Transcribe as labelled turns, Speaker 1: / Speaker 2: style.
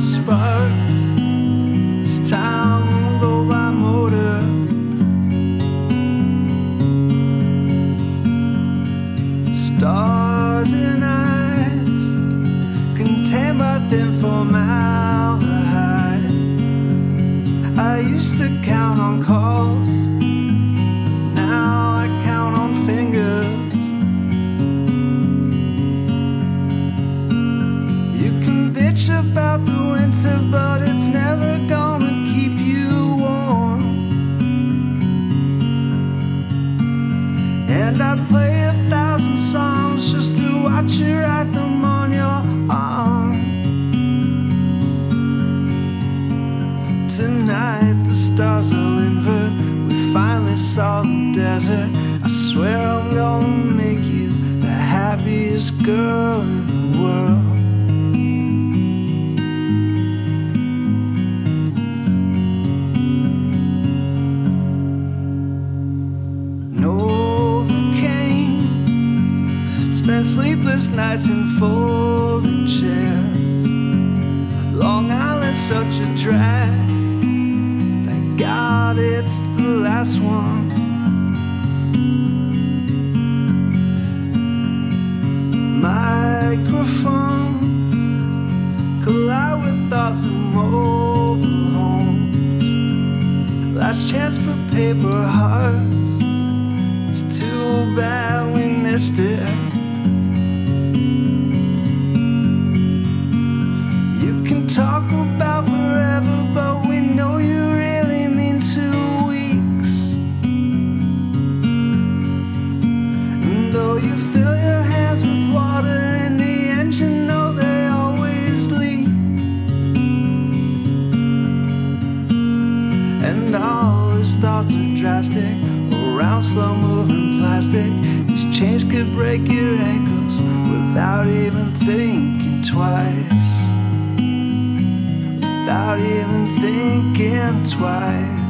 Speaker 1: sparks. It's time go by motor. Stars in eyes. I used to count on calls. Desert. I swear I'm gonna make you the happiest girl in the world. Spent sleepless nights in folding chairs. Long Island, such a drag. Thank God it's the last one. Microphone collide with thoughts of mobile homes. Last chance for paper hearts. His thoughts are drastic, around slow moving plastic. These chains could break your ankles without even thinking twice without even thinking twice.